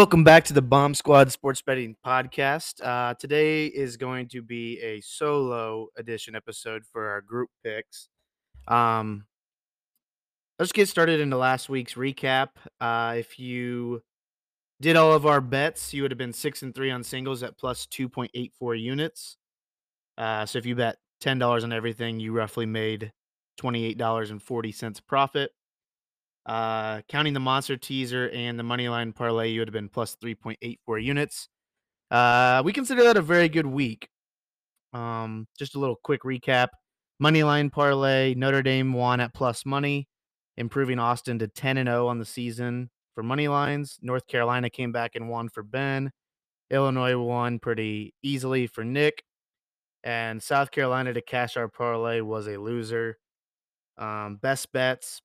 Welcome back to the Bomb Squad Sports Betting Podcast. Uh, today is going to be a solo edition episode for our group picks. Um, let's get started into last week's recap. Uh, if you did all of our bets, you would have been six and three on singles at plus two point eight four units. Uh, so if you bet ten dollars on everything, you roughly made twenty eight dollars and forty cents profit. Uh, counting the monster teaser and the money line parlay, you would have been plus 3.84 units. Uh, we consider that a very good week. Um, just a little quick recap. Money line parlay, Notre Dame won at plus money, improving Austin to 10 and 0 on the season for money lines. North Carolina came back and won for Ben. Illinois won pretty easily for Nick. And South Carolina to cash our parlay was a loser. Um, best bets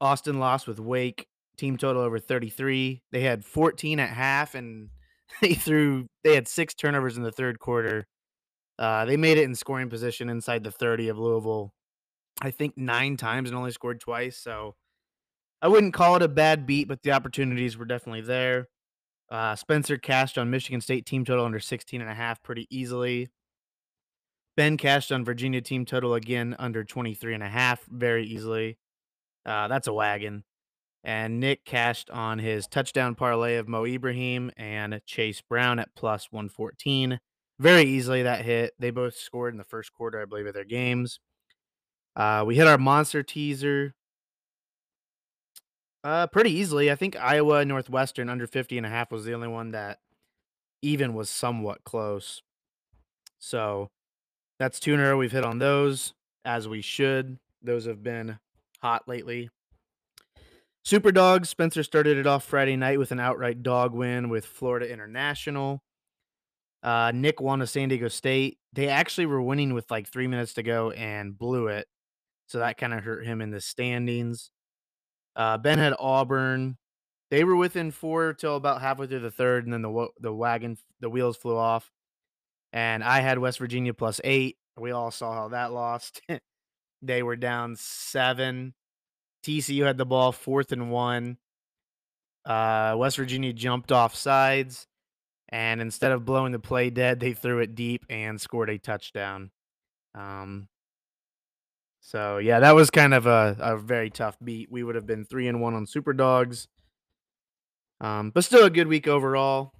Austin lost with Wake. Team total over 33. They had 14 at half, and they threw. They had six turnovers in the third quarter. Uh, they made it in scoring position inside the 30 of Louisville. I think nine times and only scored twice. So I wouldn't call it a bad beat, but the opportunities were definitely there. Uh, Spencer cashed on Michigan State team total under 16 and a half pretty easily. Ben cashed on Virginia team total again under 23 and a half very easily. Uh, that's a wagon. And Nick cashed on his touchdown parlay of Mo Ibrahim and Chase Brown at plus 114. Very easily that hit. They both scored in the first quarter, I believe, of their games. Uh, we hit our monster teaser uh, pretty easily. I think Iowa Northwestern under 50 and a half was the only one that even was somewhat close. So that's two in a row. We've hit on those as we should. Those have been hot lately. Super Dogs, Spencer started it off Friday night with an outright dog win with Florida International. Uh, Nick won a San Diego State. They actually were winning with like three minutes to go and blew it. So that kind of hurt him in the standings. Uh, ben had Auburn. They were within four till about halfway through the third, and then the the wagon, the wheels flew off. And I had West Virginia plus eight. We all saw how that lost. they were down seven. TCU had the ball fourth and one. Uh, West Virginia jumped off sides, and instead of blowing the play dead, they threw it deep and scored a touchdown. Um, so yeah, that was kind of a, a very tough beat. We would have been three and one on Super Dogs, um, but still a good week overall.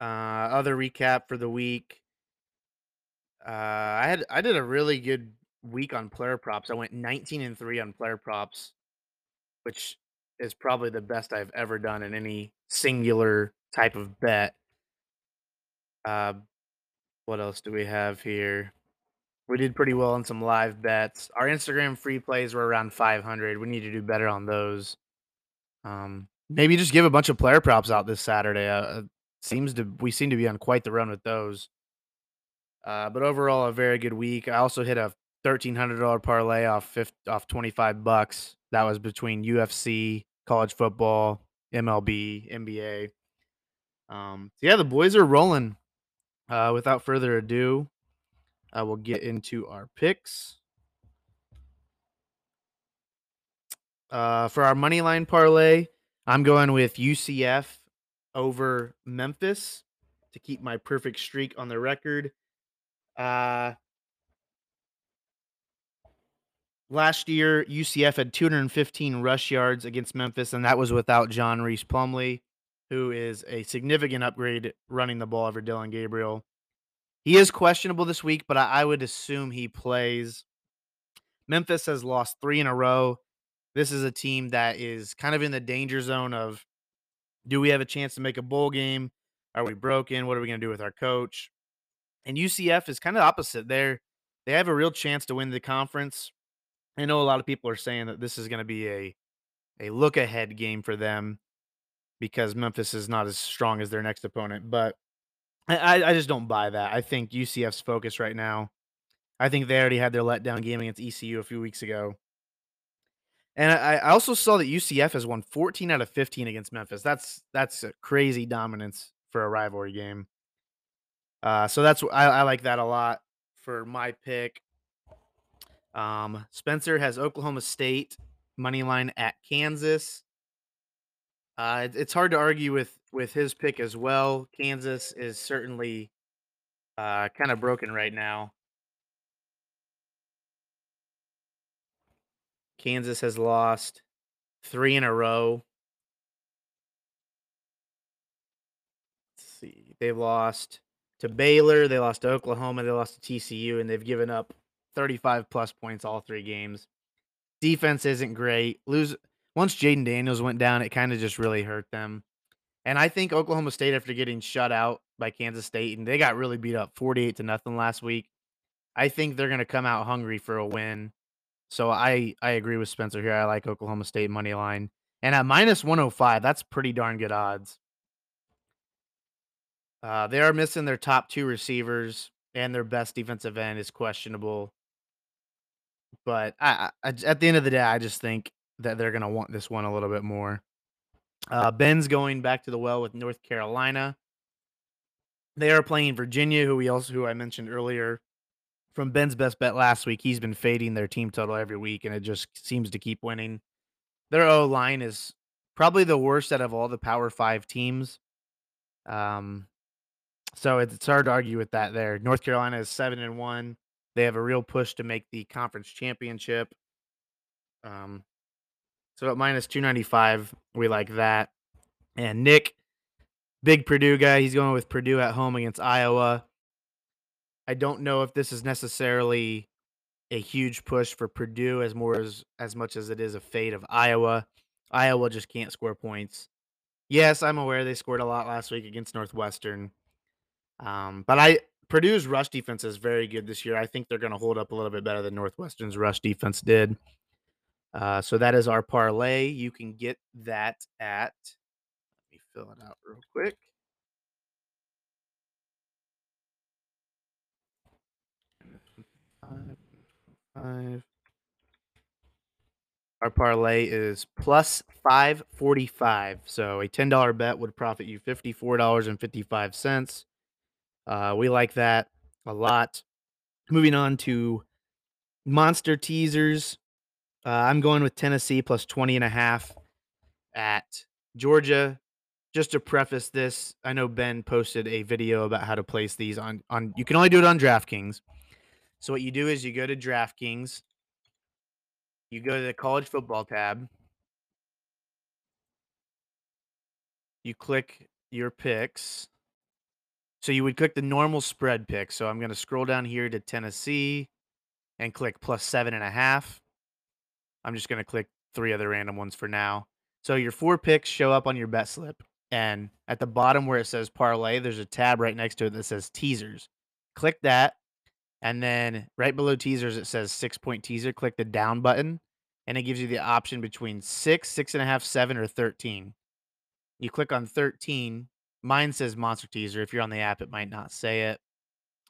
Uh, other recap for the week. Uh, I had I did a really good week on player props. I went 19 and 3 on player props, which is probably the best I've ever done in any singular type of bet. Uh, what else do we have here? We did pretty well on some live bets. Our Instagram free plays were around 500. We need to do better on those. Um, maybe just give a bunch of player props out this Saturday. Uh, seems to we seem to be on quite the run with those. Uh, but overall, a very good week. I also hit a thirteen hundred dollar parlay off 50, off twenty five bucks. That was between UFC, college football, MLB, NBA. Um, so yeah, the boys are rolling. Uh, without further ado, I will get into our picks. Uh, for our money line parlay, I'm going with UCF over Memphis to keep my perfect streak on the record. Uh, last year, UCF had 215 rush yards against Memphis, and that was without John Rhys Plumlee, who is a significant upgrade running the ball over Dillon Gabriel. He is questionable this week, but I, would assume he plays. Memphis has lost three in a row. This is a team that is kind of in the danger zone of do we have a chance to make a bowl game? Are we broken? What are we going to do with our coach? And UCF is kind of opposite. They're they have a real chance to win the conference. I know a lot of people are saying that this is going to be a a look ahead game for them because Memphis is not as strong as their next opponent. But I, I just don't buy that. I think UCF's focus right now. I think they already had their letdown game against ECU a few weeks ago. And I, I also saw that UCF has won 14 out of 15 against Memphis. That's that's a crazy dominance for a rivalry game. Uh, so that's I, I like that a lot for my pick. Um, Spencer has Oklahoma State money line at Kansas. Uh, it it's hard to argue with with his pick as well. Kansas is certainly, uh, kinda broken right now. Kansas has lost 3 in a row. Let's see. They've lost to Baylor, they lost to Oklahoma, they lost to TCU, and they've given up 35 plus points all 3 games. Defense isn't great. Lose once Jaden Daniels went down, it kinda just really hurt them. And I think Oklahoma State, after getting shut out by Kansas State, and they got really beat up 48 to nothing last week, I think they're gonna come out hungry for a win. So I I agree with Spencer here. I like Oklahoma State money line. And at -105, that's pretty darn good odds. Uh, they are missing their top 2 receivers, and their best defensive end is questionable. But I I at the end of the day, I just think that they're gonna want this one a little bit more. Uh, Ben's going back to the well with North Carolina. They are playing Virginia, who we also who I mentioned earlier. From Ben's best bet last week, he's been fading their team total every week, and it just seems to keep winning. Their O-line is probably the worst out of all the Power 5 teams. Um, so it's hard to argue with that there. North Carolina is 7 and 1. They have a real push to make the conference championship. Um, so at -295, we like that. And Nick, big Purdue guy, he's going with Purdue at home against Iowa. I don't know if this is necessarily a huge push for Purdue as more as as much as it is a fade of Iowa. Iowa just can't score points. Yes, I'm aware they scored a lot last week against Northwestern. Um, but I Purdue's rush defense is very good this year. I think they're gonna hold up a little bit better than Northwestern's rush defense did. Uh, so that is our parlay. You can get that at let me fill it out real quick. 5, 5. Our parlay is plus 545. So a $10 bet would profit you $54.55. Uh, we like that a lot. Moving on to monster teasers. Uh, I'm going with Tennessee plus 20 and a half at Georgia. Just to preface this, I know Ben posted a video about how to place these on on you can only do it on DraftKings. So what you do is you go to DraftKings you go to the college football tab you click your picks. So you would click the normal spread pick. So I'm gonna scroll down here to Tennessee and click plus 7.5. I'm just gonna click 3 other random ones for now. So your 4 picks show up on your bet slip, and at the bottom where it says parlay, there's a tab right next to it that says teasers. Click that, and then right below teasers, it says 6-point teaser. Click the down button, and it gives you the option between 6, six and a half, seven, or 13. You click on 13. Mine says monster teaser. If you're on the app, it might not say it.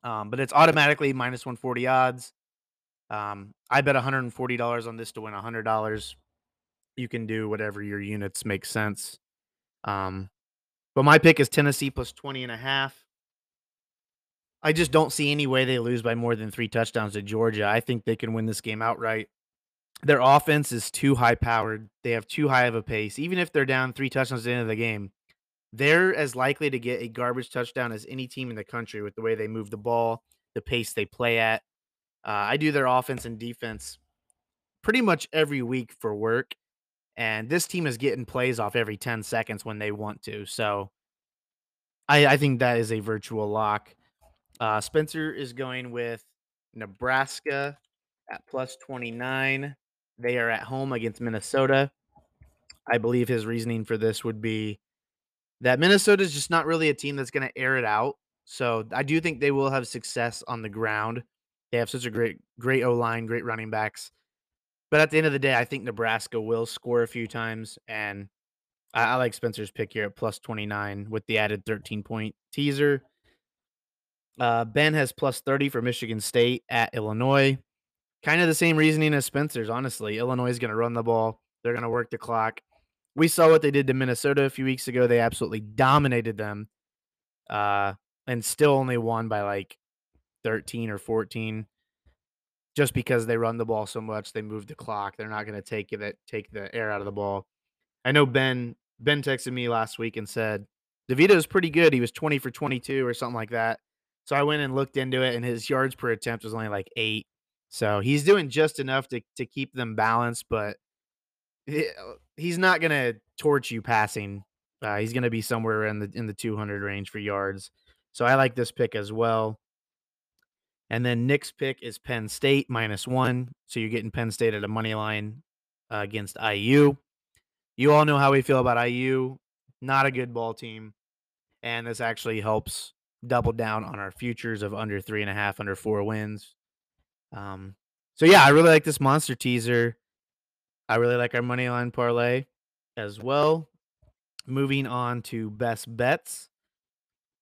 Um, but it's automatically -140 odds. Um, I bet $140 on this to win $100. You can do whatever your units make sense. Um, but my pick is Tennessee plus 20 and a half. I just don't see any way they lose by more than 3 touchdowns to Georgia. I think they can win this game outright. Their offense is too high powered. They have too high of a pace. Even if they're down 3 touchdowns at the end of the game, they're as likely to get a garbage touchdown as any team in the country with the way they move the ball, the pace they play at. Uh, I do their offense and defense pretty much every week for work, and this team is getting plays off every 10 seconds when they want to. So I, I think that is a virtual lock. Uh, Spencer is going with Nebraska at plus 29. They are at home against Minnesota. I believe his reasoning for this would be that Minnesota is just not really a team that's going to air it out. So I do think they will have success on the ground. They have such a great, great O line, great running backs. But at the end of the day, I think Nebraska will score a few times. And I, I like Spencer's pick here at plus 29 with the added 13 point teaser. Uh, ben has plus 30 for Michigan State at Illinois. Kind of the same reasoning as Spencer's, honestly. Illinois is going to run the ball, they're going to work the clock. We saw what they did to Minnesota a few weeks ago. They absolutely dominated them uh, and still only won by like 13 or 14 just because they run the ball so much. They move the clock. They're not going to take it, take the air out of the ball. I know Ben Ben texted me last week and said Devito is pretty good. He was 20 for 22 or something like that. So I went and looked into it, and his yards per attempt was only like eight. So he's doing just enough to to keep them balanced, but he's not gonna torch you passing. Uh, he's gonna be somewhere in the in the 200 range for yards. So I like this pick as well. And then Nick's pick is Penn State minus one. So you're getting Penn State at a money line uh, against IU. You all know how we feel about IU. Not a good ball team. And this actually helps double down on our futures of under three and a half, under four wins. Um, so yeah, I really like this monster teaser. I really like our money line parlay as well. Moving on to best bets.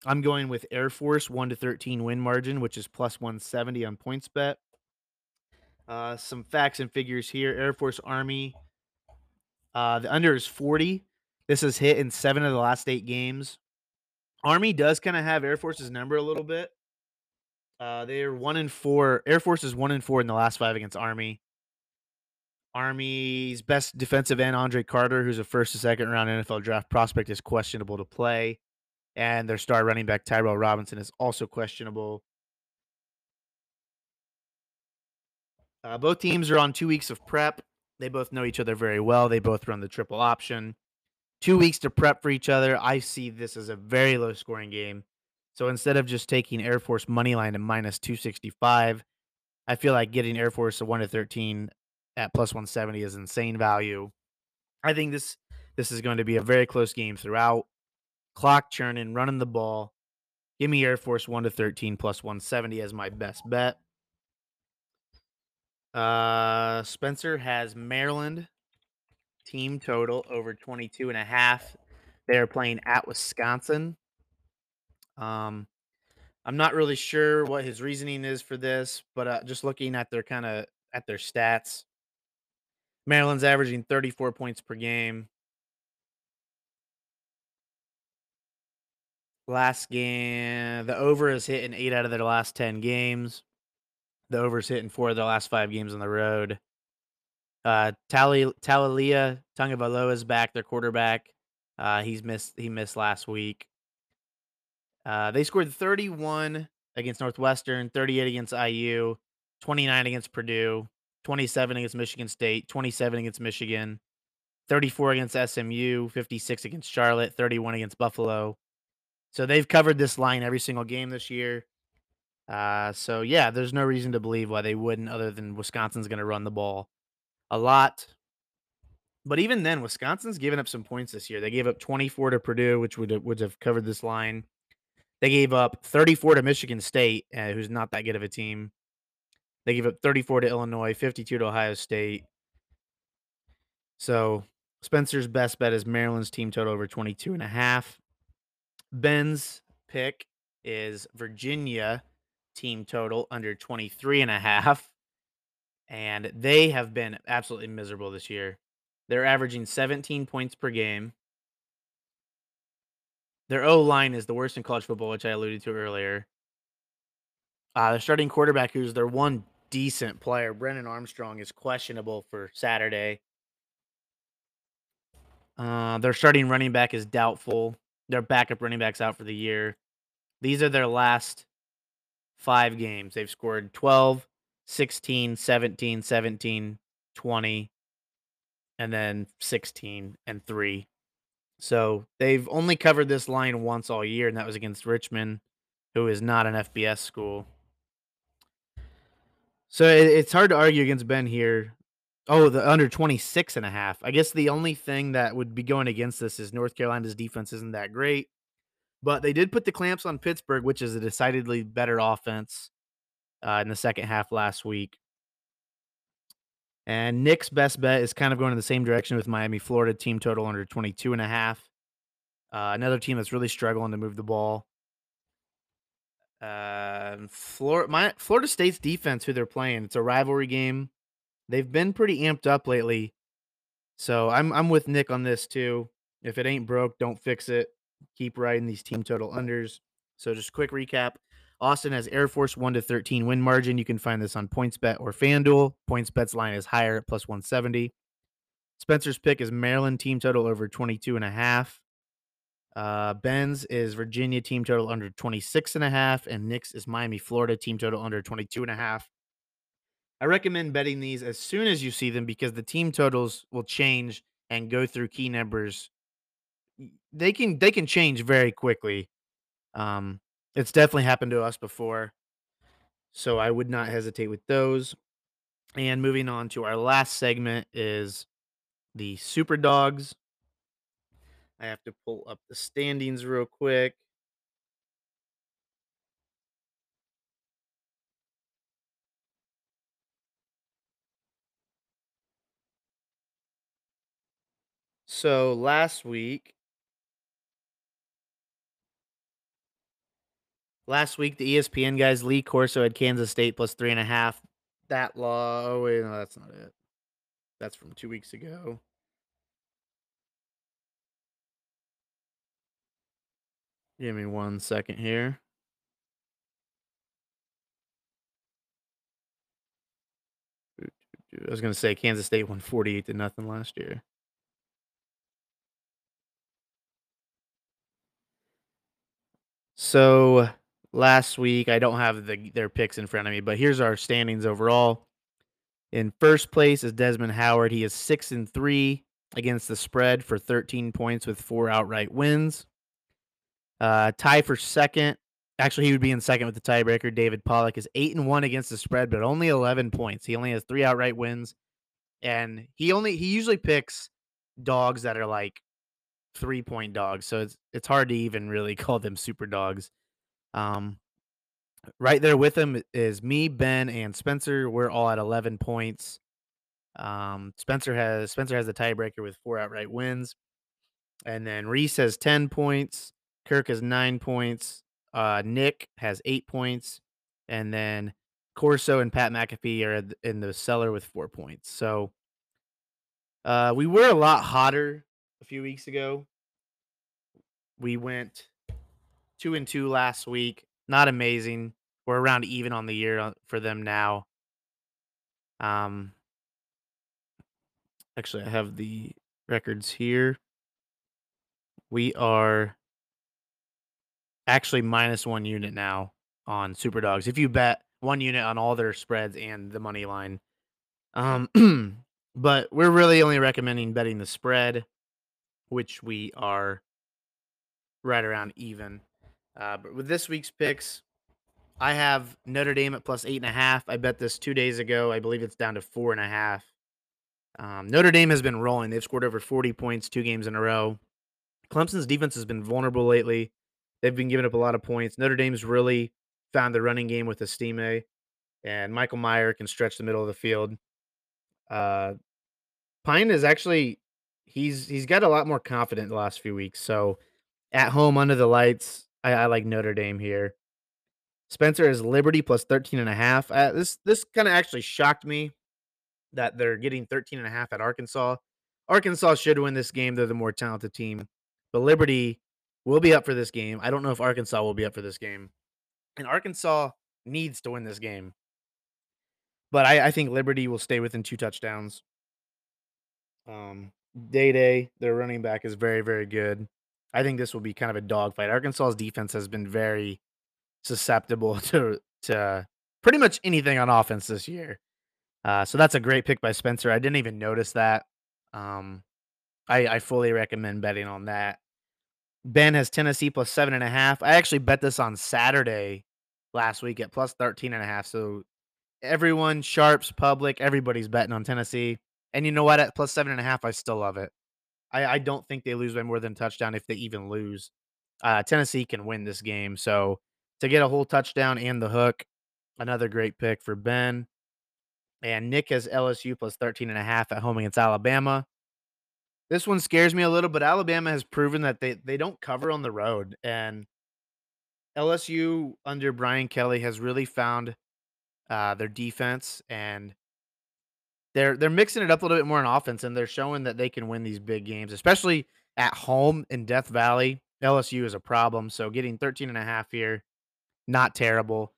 I'm going with Air Force 1 to 13 win margin, which is plus 170 on PointsBet. Uh, some facts and figures here. Air Force Army. Uh, the under is 40. This has hit in seven of the last eight games. Army does kind of have Air Force's number a little bit. Uh, they're one in four. Air Force is one in four in the last five against Army. Army's best defensive end, Andre Carter, who's a first to second round NFL draft prospect, is questionable to play. And their star running back, Tyrell Robinson, is also questionable. Uh, both teams are on two weeks of prep. They both know each other very well. They both run the triple option. Two weeks to prep for each other. I see this as a very low scoring game. So instead of just taking Air Force money line to minus 265, I feel like getting Air Force a 1 to 13 at plus 170 is insane value. I think this this is going to be a very close game throughout. Clock churning, running the ball. Give me Air Force 1 to 13 plus 170 as my best bet. Uh Spencer has Maryland team total over 22 and a half. They are playing at Wisconsin. Um I'm not really sure what his reasoning is for this, but uh, just looking at their kind of at their stats, Maryland's averaging 34 points per game. Last game, the over is hitting eight out of their last 10 games. The over's hitting four of their last five games on the road. Uh, Tali Taulia Tagovailoa is back, their quarterback. Uh, he's missed. He missed last week. Uh, they scored 31 against Northwestern, 38 against IU, 29 against Purdue, 27 against Michigan State, 27 against Michigan, 34 against SMU, 56 against Charlotte, 31 against Buffalo. So they've covered this line every single game this year. Uh, so yeah, there's no reason to believe why they wouldn't, other than Wisconsin's going to run the ball a lot. But even then, Wisconsin's given up some points this year. They gave up 24 to Purdue, which would have, would have covered this line. They gave up 34 to Michigan State, uh, who's not that good of a team. They gave up 34 to Illinois, 52 to Ohio State. So Spencer's best bet is Maryland's team total over 22 and a half. Ben's pick is Virginia team total under 23 and a half. And they have been absolutely miserable this year. They're averaging 17 points per game. Their O line is the worst in college football, which I alluded to earlier. Uh, the starting quarterback, who's their one decent player. Brennan Armstrong is questionable for Saturday. Uh, their starting running back is doubtful. Their backup running back's out for the year. These are their last five games. They've scored 12, 16, 17, 17, 20, and then 16 and 3. So they've only covered this line once all year, and that was against Richmond, who is not an FBS school. So it, it's hard to argue against Ben here. Oh, the under 26 and a half. I guess the only thing that would be going against this is North Carolina's defense isn't that great. But they did put the clamps on Pittsburgh, which is a decidedly better offense uh, in the second half last week. And Nick's best bet is kind of going in the same direction with Miami, Florida team total under 22 and a half. Uh, another team that's really struggling to move the ball. Uh, Florida, my, Florida State's defense, who they're playing, it's a rivalry game. They've been pretty amped up lately, so I'm I'm with Nick on this too. If it ain't broke, don't fix it. Keep riding these team total unders. So just quick recap: Austin has Air Force one to thirteen win margin. You can find this on PointsBet or FanDuel. PointsBet's line is higher at plus one seventy. Spencer's pick is Maryland team total over 22 and a half. Uh, Ben's is Virginia team total under 26 and a half, and Nick's is Miami, Florida team total under 22 and a half. I recommend betting these as soon as you see them because the team totals will change and go through key numbers. They can they can change very quickly. Um, it's definitely happened to us before, so I would not hesitate with those. And moving on to our last segment is the Super Dogs. I have to pull up the standings real quick. So last week, last week the ESPN guys, Lee Corso had Kansas State plus three and a half. That law. Oh wait, no, that's not it. That's from two weeks ago. Give me one second here. I was gonna say Kansas State won forty-eight to nothing last year. So last week, I don't have the their picks in front of me, but here's our standings overall. In first place is Desmond Howard. He is six and three against the spread for 13 points with four outright wins. Uh, tie for second. Actually, he would be in second with the tiebreaker. David Pollack is eight and one against the spread, but only 11 points. He only has three outright wins, and he only he usually picks dogs that are like three point dogs. So it's it's hard to even really call them super dogs. Um, right there with him is me, Ben, and Spencer. We're all at 11 points. Um, Spencer has Spencer has the tiebreaker with four outright wins, and then Rece has 10 points. Kirk has nine points. Uh, Nick has eight points, and then Corso and Pat McAfee are in the cellar with four points. So uh, we were a lot hotter a few weeks ago. We went two and two last week. Not amazing. We're around even on the year for them now. Um, actually, I have the records here. We are actually minus one unit now on Super Dogs. If you bet one unit on all their spreads and the money line. Um, but we're really only recommending betting the spread, which we are right around even. Uh, but with this week's picks, I have Notre Dame at plus eight and a half. I bet this two days ago. I believe it's down to four and a half. Um, Notre Dame has been rolling. They've scored over 40 points two games in a row. Clemson's defense has been vulnerable lately. They've been giving up a lot of points. Notre Dame's really found the running game with Estime, and Michael Mayer can stretch the middle of the field. Uh, Pyne is actually he's he's got a lot more confident the last few weeks. So at home under the lights, I, I like Notre Dame here. Spencer is Liberty plus 13 and a half. Uh, this this kind of actually shocked me that they're getting 13 and a half at Arkansas. Arkansas should win this game. They're the more talented team. But Liberty will be up for this game. I don't know if Arkansas will be up for this game. And Arkansas needs to win this game. But I, I think Liberty will stay within two touchdowns. Um, Dae Dae, their running back, is very, very good. I think this will be kind of a dogfight. Arkansas's defense has been very susceptible to to pretty much anything on offense this year. Uh, so that's a great pick by Spencer. I didn't even notice that. Um, I, I fully recommend betting on that. Ben has Tennessee plus seven and a half. I actually bet this on Saturday last week at plus 13 and a half. So everyone, sharps, public, everybody's betting on Tennessee. And you know what? At plus seven and a half, I still love it. I, I don't think they lose by more than touchdown if they even lose. Uh, Tennessee can win this game. So to get a whole touchdown and the hook, another great pick for Ben. And Nick has LSU plus 13 and a half at home against Alabama. This one scares me a little, but Alabama has proven that they, they don't cover on the road. And LSU under Brian Kelly has really found uh, their defense and they're they're mixing it up a little bit more on offense and they're showing that they can win these big games, especially at home in Death Valley. LSU is a problem. So getting 13 and a half here, not terrible.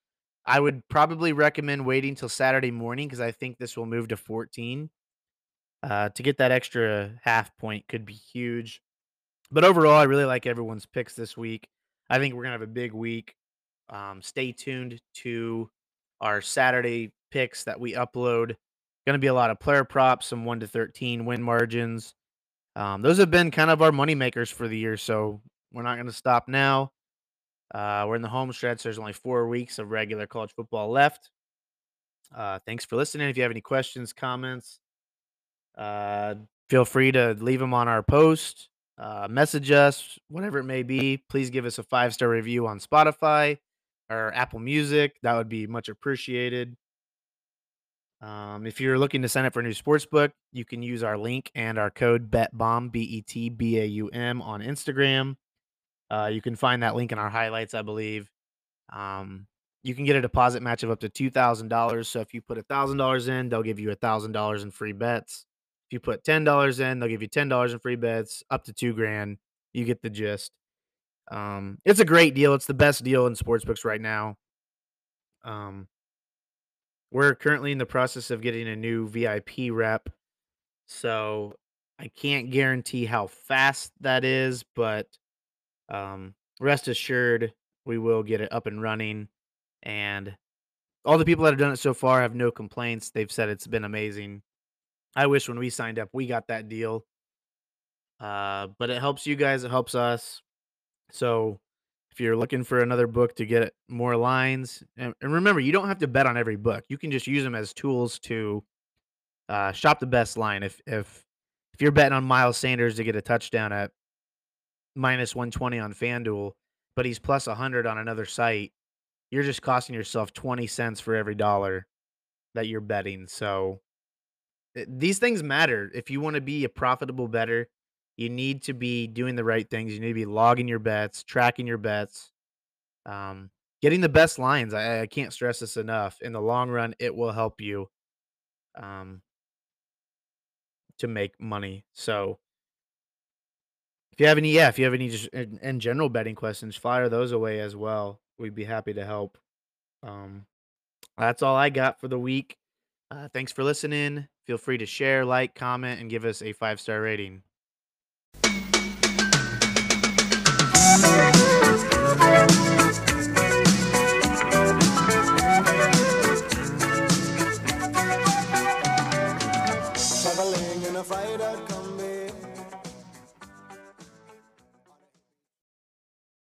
I would probably recommend waiting till Saturday morning because I think this will move to 14. Uh, to get that extra half point could be huge. But overall, I really like everyone's picks this week. I think we're gonna have a big week. Um, stay tuned to our Saturday picks that we upload. Gonna be a lot of player props, some one to thirteen win margins. Um, those have been kind of our money makers for the year, so we're not gonna stop now. Uh, we're in the home stretch. There's only four weeks of regular college football left. Uh, thanks for listening. If you have any questions, comments, uh, feel free to leave them on our post, uh, message us, whatever it may be. Please give us a five star review on Spotify or Apple Music. That would be much appreciated. Um, if you're looking to sign up for a new sports book, you can use our link and our code BETBAUM, B E T B A U M, on Instagram. Uh, you can find that link in our highlights, I believe. Um, you can get a deposit match of up to $2,000. So if you put $1,000 in, they'll give you $1,000 in free bets. If you put $10 in, they'll give you $10 in free bets, up to two grand. You get the gist. Um, it's a great deal. It's the best deal in sportsbooks right now. Um, we're currently in the process of getting a new VIP rep. So I can't guarantee how fast that is, but um, rest assured we will get it up and running. And all the people that have done it so far have no complaints. They've said it's been amazing. I wish when we signed up we got that deal. Uh, but it helps you guys, it helps us. So if you're looking for another book to get more lines, and, and remember, you don't have to bet on every book. You can just use them as tools to uh, shop the best line. If if if you're betting on Miles Sanders to get a touchdown at minus 120 on FanDuel, but he's plus 100 on another site, you're just costing yourself 20 cents for every dollar that you're betting. So these things matter. If you want to be a profitable better, you need to be doing the right things. You need to be logging your bets, tracking your bets, um, getting the best lines. I, I can't stress this enough. In the long run, it will help you um, to make money. So if you have any, yeah, if you have any just in, in general betting questions, fire those away as well. We'd be happy to help. Um, that's all I got for the week. Uh, thanks for listening. Feel free to share, like, comment, and give us a five star rating.